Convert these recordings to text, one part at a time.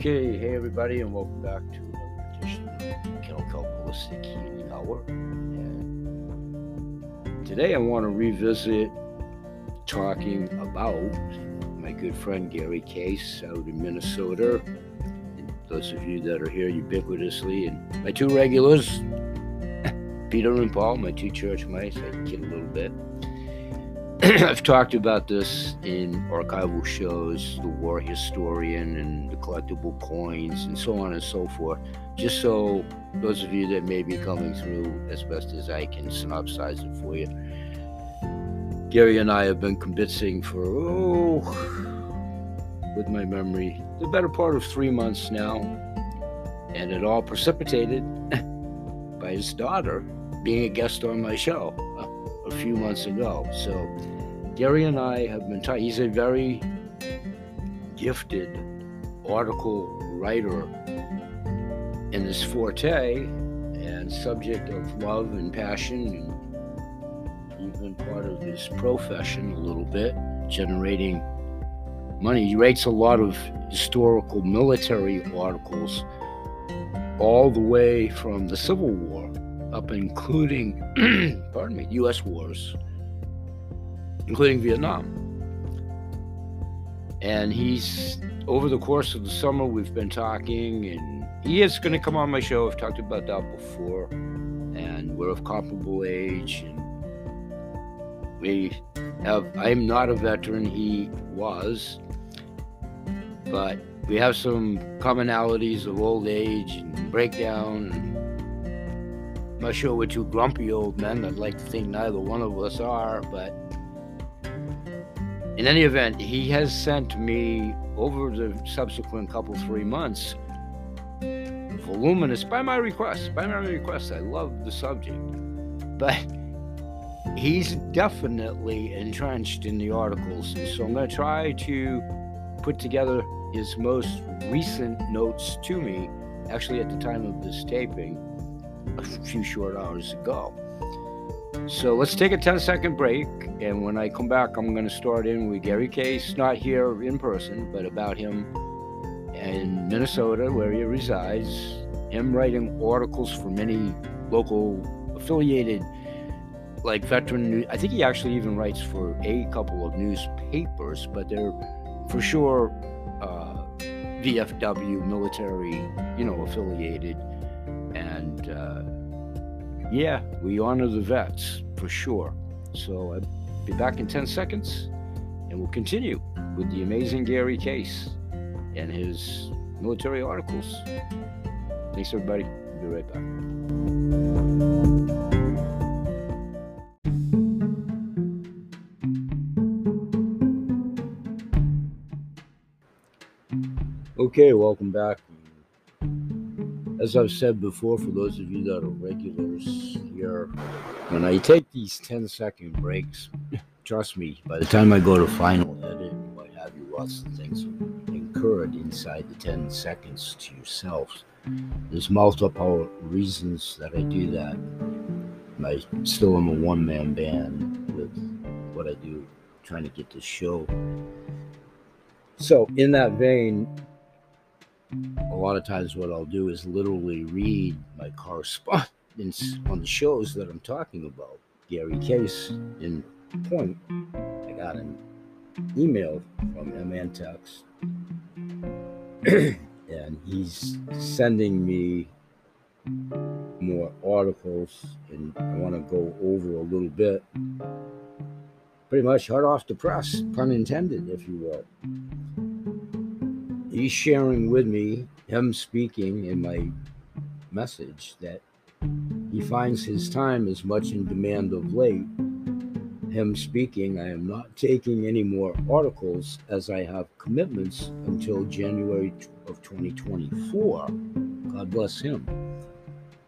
Okay, hey everybody, and welcome back to another edition of Kettle Kelp Holistic Healing Hour. And today I want to revisit talking about my good friend Gary Case out in Minnesota. And those of you that are here ubiquitously, and my two regulars, Peter and Paul, my two church mice, I kid a little bit. I've talked about this in archival shows, The War Historian and the collectible coins, and so on and so forth. Just so those of you that may be coming through, as best as I can synopsize it for you. Gary and I have been convincing for, oh, with my memory, the better part of three months now. And it all precipitated by his daughter being a guest on my show a few months ago. So Gary and I have been talking. He's a very gifted article writer in this forte and subject of love and passion and even part of his profession a little bit, generating money. He writes a lot of historical military articles all the way from the Civil War up including, pardon me, U.S. wars, including Vietnam. And he's, over the course of the summer, we've been talking, and he is going to come on my show. I've talked about that before, and we're of comparable age. And we have, I'm not a veteran, he was, but we have some commonalities of old age and breakdown. And, I'm not sure we're two grumpy old men. I'd like to think neither one of us are, but in any event, he has sent me over the subsequent couple three months voluminous by my request. By my request, I love the subject, but he's definitely entrenched in the articles, so I'm going to try to put together his most recent notes to me. Actually, at the time of this taping a few short hours ago. So let's take a 10 second break. And when I come back, I'm going to start in with Gary Case, not here in person, but about him in Minnesota, where he resides, him writing articles for many local affiliated, like veteran, I think he actually even writes for a couple of newspapers, but they're for sure uh, VFW military, you know, affiliated uh, yeah, we honor the vets for sure. So I'll be back in 10 seconds and we'll continue with the amazing Gary Case and his military articles. Thanks, everybody. Be right back. Okay, welcome back as I've said before, for those of you that are regulars here, when I take these 10 second breaks, trust me, by the time I go to final edit and what have you, lots of things incurred inside the 10 seconds to yourselves. There's multiple reasons that I do that. I still am a one man band with what I do, trying to get this show. So, in that vein, a lot of times what I'll do is literally read my correspondence on the shows that I'm talking about. Gary Case in point, I got an email from MNTex, and he's sending me more articles, and I want to go over a little bit. Pretty much hot off the press, pun intended, if you will he's sharing with me, him speaking in my message, that he finds his time is much in demand of late. Him speaking, I am not taking any more articles as I have commitments until January of 2024. God bless him.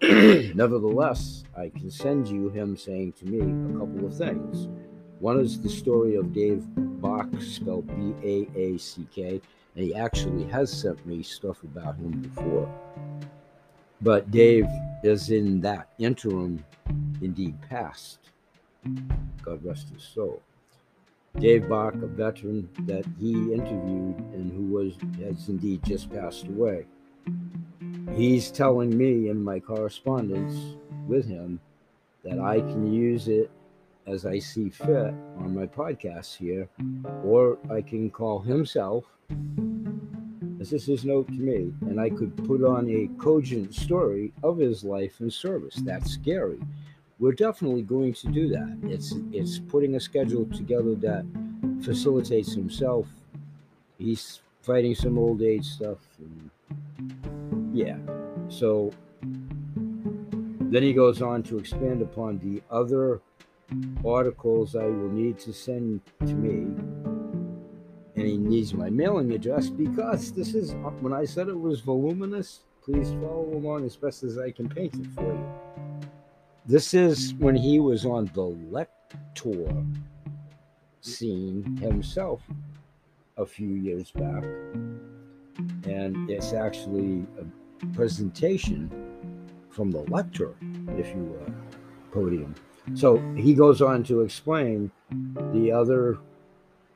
Nevertheless, I can send you him saying to me a couple of things. One is the story of Dave Baack, spelled B A A C K, and he actually has sent me stuff about him before. But Dave is in that interim indeed past. God rest his soul. Dave Baack, a veteran that he interviewed and who was has indeed just passed away. He's telling me in my correspondence with him that I can use it as I see fit on my podcast here, or I can call himself. This is his note to me, and I could put on a cogent story of his life and service. That's scary we're definitely going to do that. It's it's putting a schedule together that facilitates himself. He's fighting some old age stuff. Yeah. So then he goes on to expand upon the other articles I will need to send to me. And he needs my mailing address because this is when I said it was voluminous. Please follow along as best as I can paint it for you. This is when he was on the lector scene himself a few years back. And it's actually a presentation from the lector, if you will, podium. So he goes on to explain the other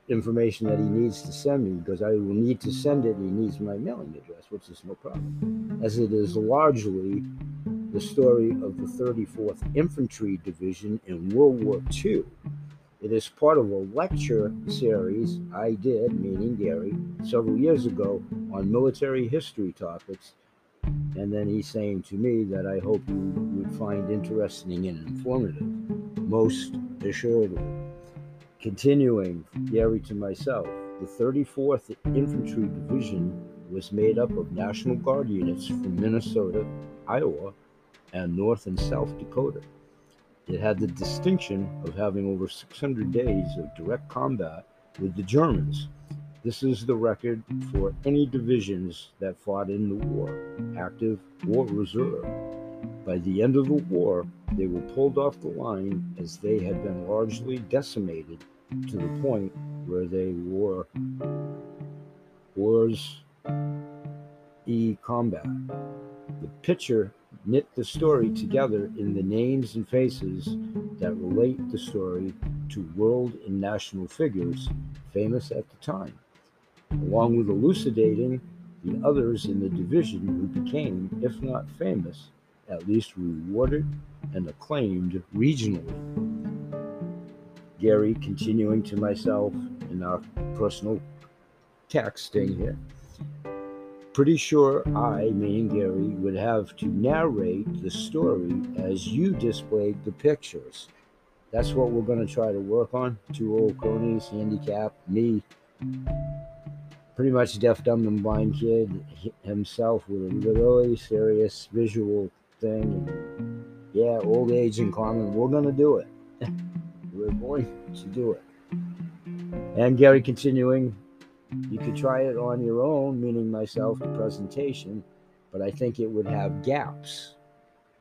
information that he needs to send me because I will need to send it. He needs my mailing address, which is no problem, as it is largely the story of the 34th Infantry Division in World War II. It is part of a lecture series I did, meaning Gary, several years ago on military history topics. And then he's saying to me that I hope you would find interesting and informative, most assuredly. Continuing, Gary to myself, the 34th Infantry Division was made up of National Guard units from Minnesota, Iowa, and North and South Dakota. It had the distinction of having over 600 days of direct combat with the Germans. This is the record for any divisions that fought in the war, active or reserve. By the end of the war, they were pulled off the line as they had been largely decimated to the point where they were wars e combat. The picture knit the story together in the names and faces that relate the story to world and national figures famous at the time, along with elucidating the others in the division who became, if not famous, at least rewarded and acclaimed regionally. Gary, continuing to myself in our personal texting here pretty sure I, meaning Gary, would have to narrate the story as you displayed the pictures. That's what we're going to try to work on. Two old cronies, handicap, me, pretty much deaf, dumb, and blind kid himself with a really serious visual thing. And yeah, old age in common. We're going to do it. we're going to do it. And Gary continuing, you could try it on your own, meaning myself, the presentation, but I think it would have gaps.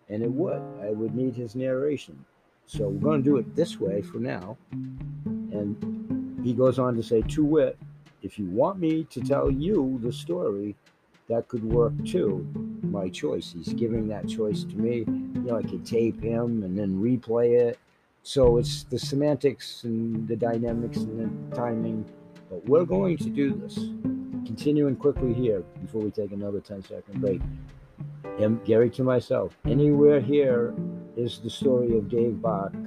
And it would. I would need his narration. So we're going to do it this way for now. And he goes on to say, to wit, if you want me to tell you the story, that could work too. My choice. He's giving that choice to me. You know, I could tape him and then replay it. So it's the semantics and the dynamics and the timing but we're going to do this. Continuing quickly here before we take another 10 second break. And Gary to myself, anywhere here is the story of Dave Baack.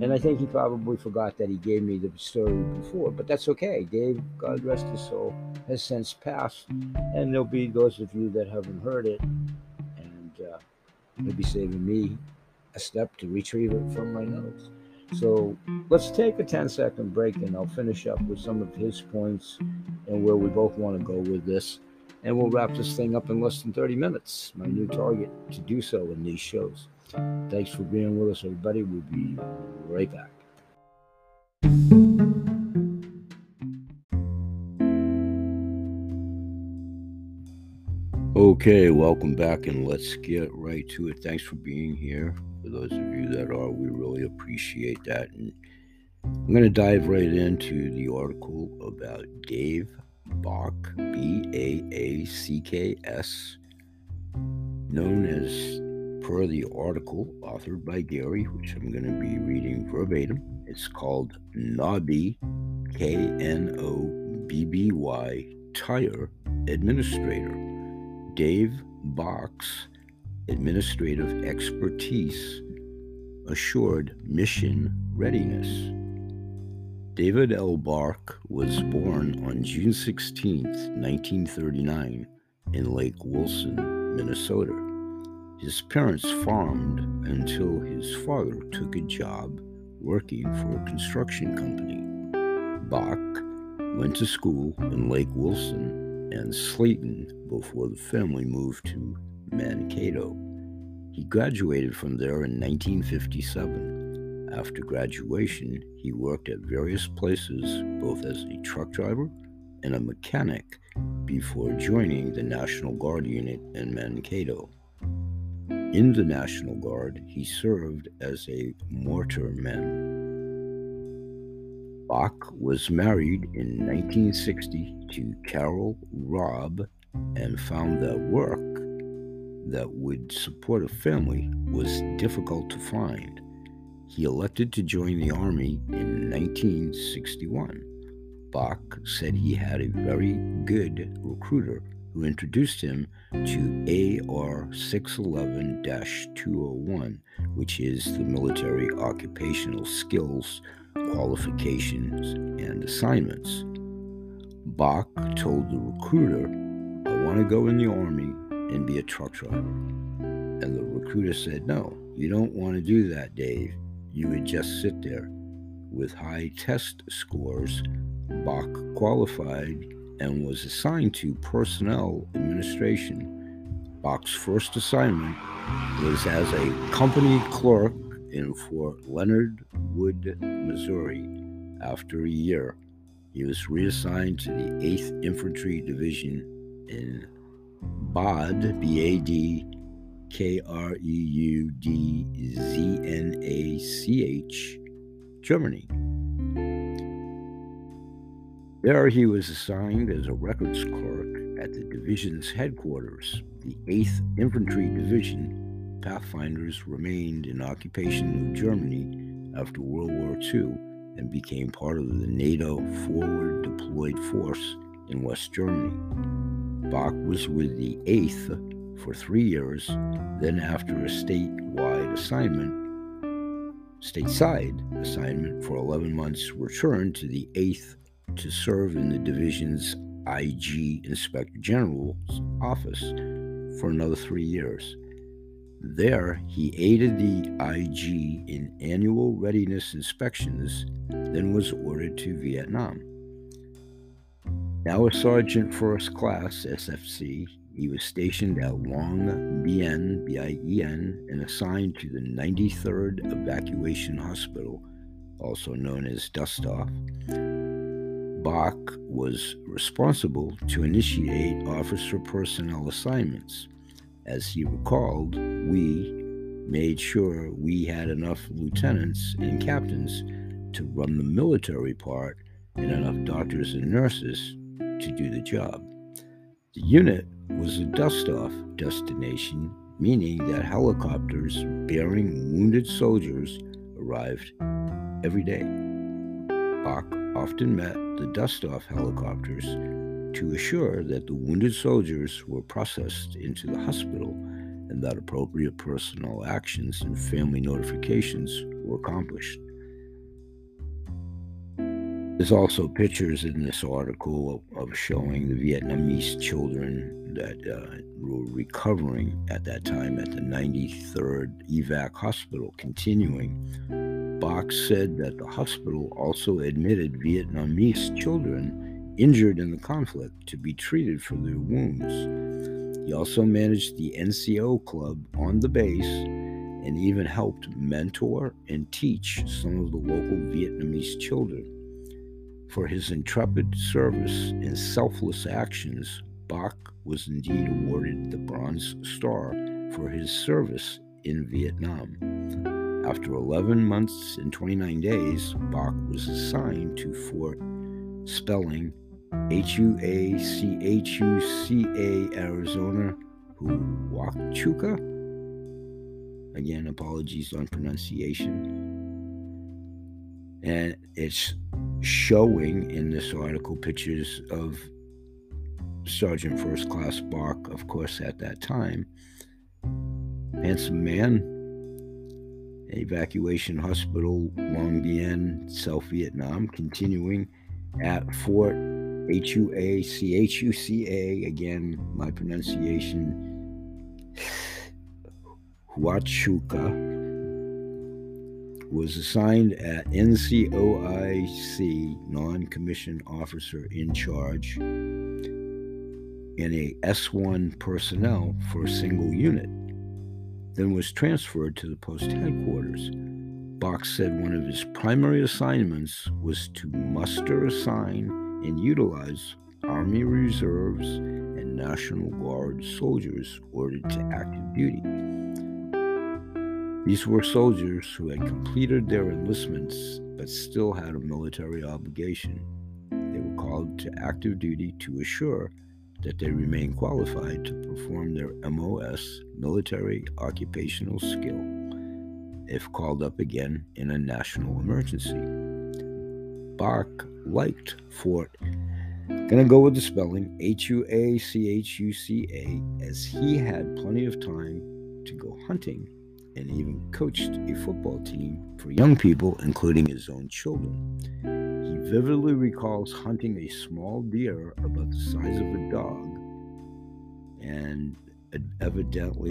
And I think he probably forgot that he gave me the story before, but that's okay. Dave, God rest his soul, has since passed, and there'll be those of you that haven't heard it, and uh, he'll be saving me a step to retrieve it from my notes. So let's take a 10 second break and I'll finish up with some of his points and where we both want to go with this. And we'll wrap this thing up in less than 30 minutes. My new target to do so in these shows. Thanks for being with us, everybody. We'll be right back. Okay, welcome back, and let's get right to it. Thanks for being here for those of you that are. We really appreciate that. And I'm going to dive right into the article about Dave Baack, B A A C K S, known as per the article authored by Gary, which I'm going to be reading verbatim. It's called Knobby, K N O B B Y, Tire Administrator. Dave Baack's administrative expertise assured mission readiness. David L. Baack was born on June 16, 1939, in Lake Wilson, Minnesota. His parents farmed until his father took a job working for a construction company. Baack went to school in Lake Wilson and Slayton before the family moved to Mankato. He graduated from there in 1957. After graduation, he worked at various places, both as a truck driver and a mechanic, before joining the National Guard unit in Mankato. In the National Guard, he served as a mortarman. Baack was married in 1960 to Carol Robb and found that work that would support a family was difficult to find. He elected to join the Army in 1961. Baack said he had a very good recruiter who introduced him to AR 611 201, which is the military occupational skills, qualifications, and assignments. Baack told the recruiter, I want to go in the Army and be a truck driver. And the recruiter said, No, you don't want to do that, Dave. You would just sit there. With high test scores, Baack qualified and was assigned to personnel administration. Baack's first assignment was as a company clerk in Fort Leonard Wood, Missouri. After a year, he was reassigned to the 8th Infantry Division in Bad, B A D K R E U D Z N A C H, Germany. There he was assigned as a records clerk at the division's headquarters, the 8th Infantry Division. Pathfinders remained in occupation of Germany after World War II and became part of the NATO Forward Deployed Force in West Germany. Baack was with the 8th for three years. Then, after a statewide assignment, stateside assignment for 11 months, returned to the 8th to serve in the division's IG Inspector General's office for another three years. There, he aided the IG in annual readiness inspections, then was ordered to Vietnam. Now a sergeant first class SFC, he was stationed at Long Bien, B-I-E-N, and assigned to the 93rd Evacuation Hospital, also known as Dustoff. Baack was responsible to initiate officer personnel assignments. As he recalled, we made sure we had enough lieutenants and captains to run the military part and enough doctors and nurses to do the job. The unit was a dust off destination, meaning that helicopters bearing wounded soldiers arrived every day. Baack often met the dust off helicopters to assure that the wounded soldiers were processed into the hospital and that appropriate personnel actions and family notifications were accomplished. There's also pictures in this article of, of showing the Vietnamese children that uh, were recovering at that time at the 93rd EVAC hospital, continuing. Baack said that the hospital also admitted Vietnamese children injured in the conflict to be treated for their wounds. He also managed the NCO club on the base and even helped mentor and teach some of the local Vietnamese children. For his intrepid service and selfless actions, Baack was indeed awarded the Bronze Star for his service in Vietnam. After 11 months and 29 days, Baack was assigned to Fort Spelling, H U A C H U C A, Arizona, Huachuca. Again, apologies on pronunciation. And it's showing in this article pictures of Sergeant First Class Baack, of course, at that time. Handsome man, evacuation hospital, Long Bien, South Vietnam, continuing at Fort H-U-A, C-H-U-C-A, again, my pronunciation, Huachuca, was assigned at NCOIC, non-commissioned officer in charge, in a S1 personnel for a single unit, then was transferred to the post headquarters. Baack said one of his primary assignments was to muster, assign, and utilize Army Reserves and National Guard soldiers ordered to active duty. These were soldiers who had completed their enlistments but still had a military obligation. They were called to active duty to assure that they remain qualified to perform their MOS, military occupational skill, if called up again in a national emergency. Baack liked Fort, gonna go with the spelling, H U A C H U C A, as he had plenty of time to go hunting and even coached a football team for young people, including his own children. Vividly recalls hunting a small deer about the size of a dog, and evidently,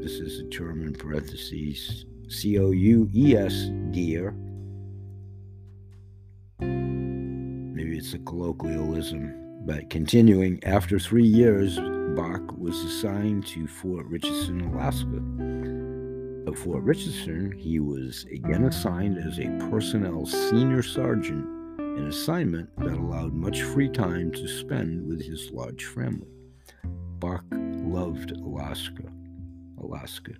this is a term in parentheses C O U E S deer. Maybe it's a colloquialism, but continuing, after three years, Baack was assigned to Fort Richardson, Alaska. At Fort Richardson, he was again assigned as a personnel senior sergeant, an assignment that allowed much free time to spend with his large family. Baack loved Alaska. Alaska.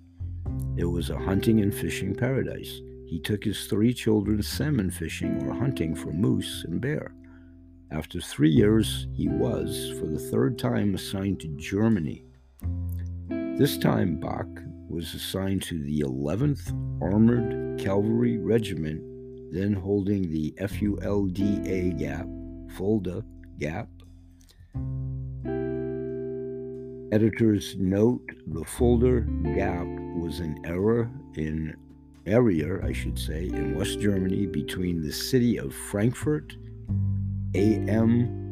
It was a hunting and fishing paradise. He took his three children salmon fishing or hunting for moose and bear. After three years, he was, for the third time, assigned to Germany. This time, Baack was assigned to the 11th Armored Cavalry Regiment, then holding the FULDA Gap, Fulda Gap. Editors note the Fulda Gap was an error in area, I should say, in West Germany between the city of Frankfurt, AM,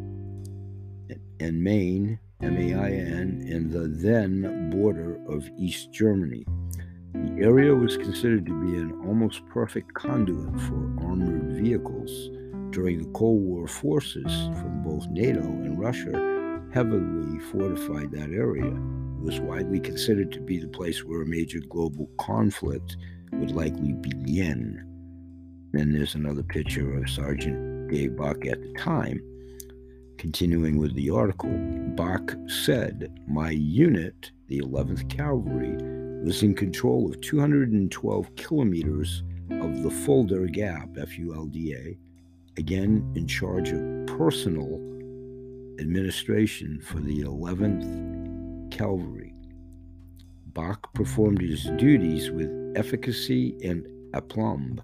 and Maine MAIN, and the then border of East Germany. The area was considered to be an almost perfect conduit for armored vehicles during the Cold War forces from both NATO and Russia heavily fortified that area. It was widely considered to be the place where a major global conflict would likely begin. Then there's another picture of Sergeant Dave Baack at the time Continuing with the article, Baack said, My unit, the 11th Cavalry, was in control of 212 kilometers of the Fulda Gap, F U L D A, again in charge of personal administration for the 11th Cavalry. Baack performed his duties with efficacy and aplomb.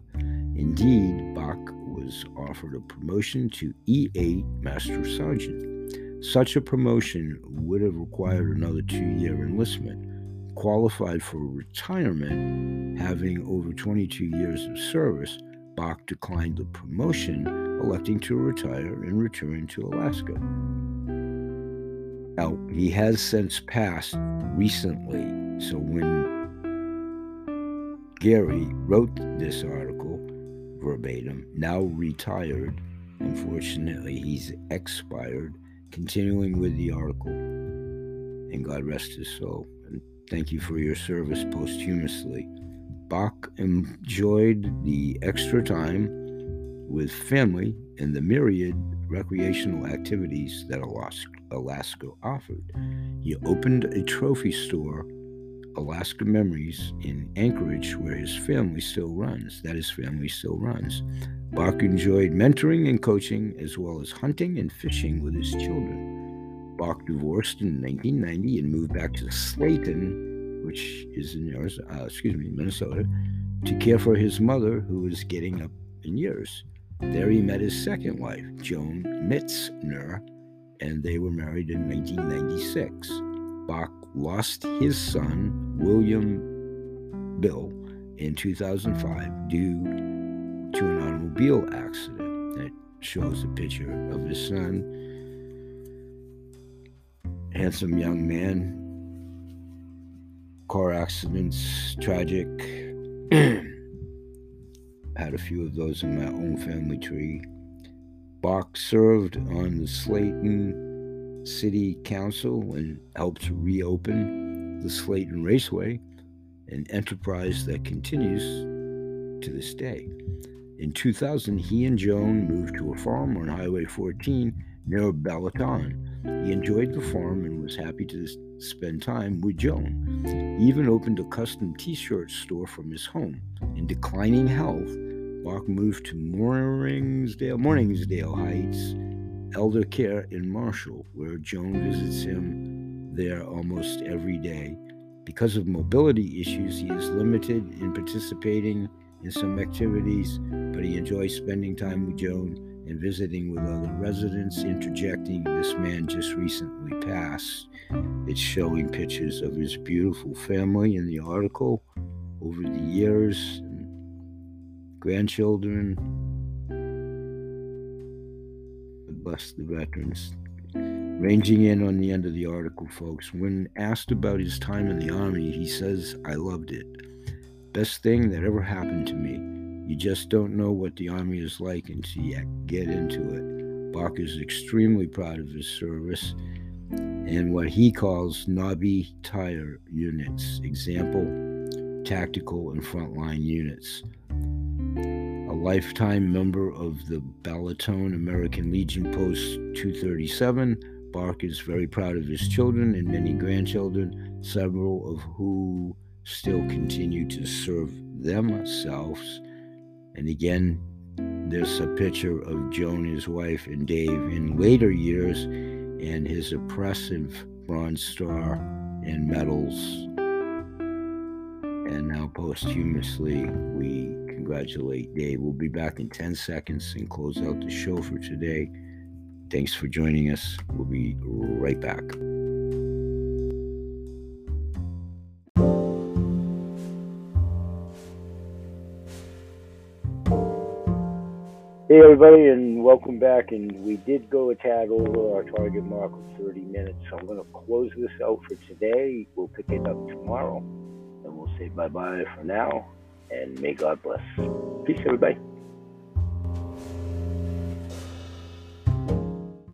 Indeed, Baack was offered a promotion to E8 Master Sergeant. Such a promotion would have required another two year enlistment. Qualified for retirement, having over 22 years of service, Baack declined the promotion, electing to retire and return to Alaska. Now, he has since passed recently, so when Gary wrote this article, verbatim, now retired. Unfortunately, he's expired. Continuing with the article, and God rest his soul. Thank you for your service posthumously. Baack enjoyed the extra time with family and the myriad recreational activities that Alaska offered. He opened a trophy store Alaska Memories in Anchorage, where his family still runs. That his family still runs. Baack enjoyed mentoring and coaching, as well as hunting and fishing with his children. Baack divorced in 1990 and moved back to Slayton, which is in Arizona, uh, excuse me, Minnesota, to care for his mother, who was getting up in years. There he met his second wife, Joan Mitzner, and they were married in 1996. Baack lost his son, William Bill, in 2005 due to an automobile accident. That shows a picture of his son. Handsome young man. Car accidents, tragic. Had a few of those in my own family tree. Baack served on the Slayton City Council and helped reopen the Slayton Raceway, an enterprise that continues to this day. In 2000, he and Joan moved to a farm on Highway 14 near Balaton. He enjoyed the farm and was happy to spend time with Joan. He even opened a custom t shirt store from his home. In declining health, Baack moved to Morningsdale, Morningsdale Heights Elder Care in Marshall, where Joan visits him there almost every day. Because of mobility issues, he is limited in participating in some activities, but he enjoys spending time with Joan and visiting with other residents. Interjecting, this man just recently passed. It's showing pictures of his beautiful family in the article over the years, grandchildren. Bless the veterans. Ranging in on the end of the article, folks, when asked about his time in the Army, he says, I loved it. Best thing that ever happened to me. You just don't know what the Army is like until you get into it. Baack is extremely proud of his service and what he calls knobby tire units, example, tactical and frontline units. A lifetime member of the Balaton American Legion Post 237, Baack is very proud of his children and many grandchildren, several of who still continue to serve themselves. And again, there's a picture of Joan, his wife, and Dave in later years, and his oppressive Bronze Star and medals. And now, posthumously, we congratulate Dave. We'll be back in 10 seconds and close out the show for today. Thanks for joining us. We'll be right back. Hey everybody, and welcome back. And we did go a tad over our target mark of 30 minutes, so I'm going to close this out for today. We'll pick it up tomorrow, and we'll say bye bye for now. And may God bless. Peace, everybody.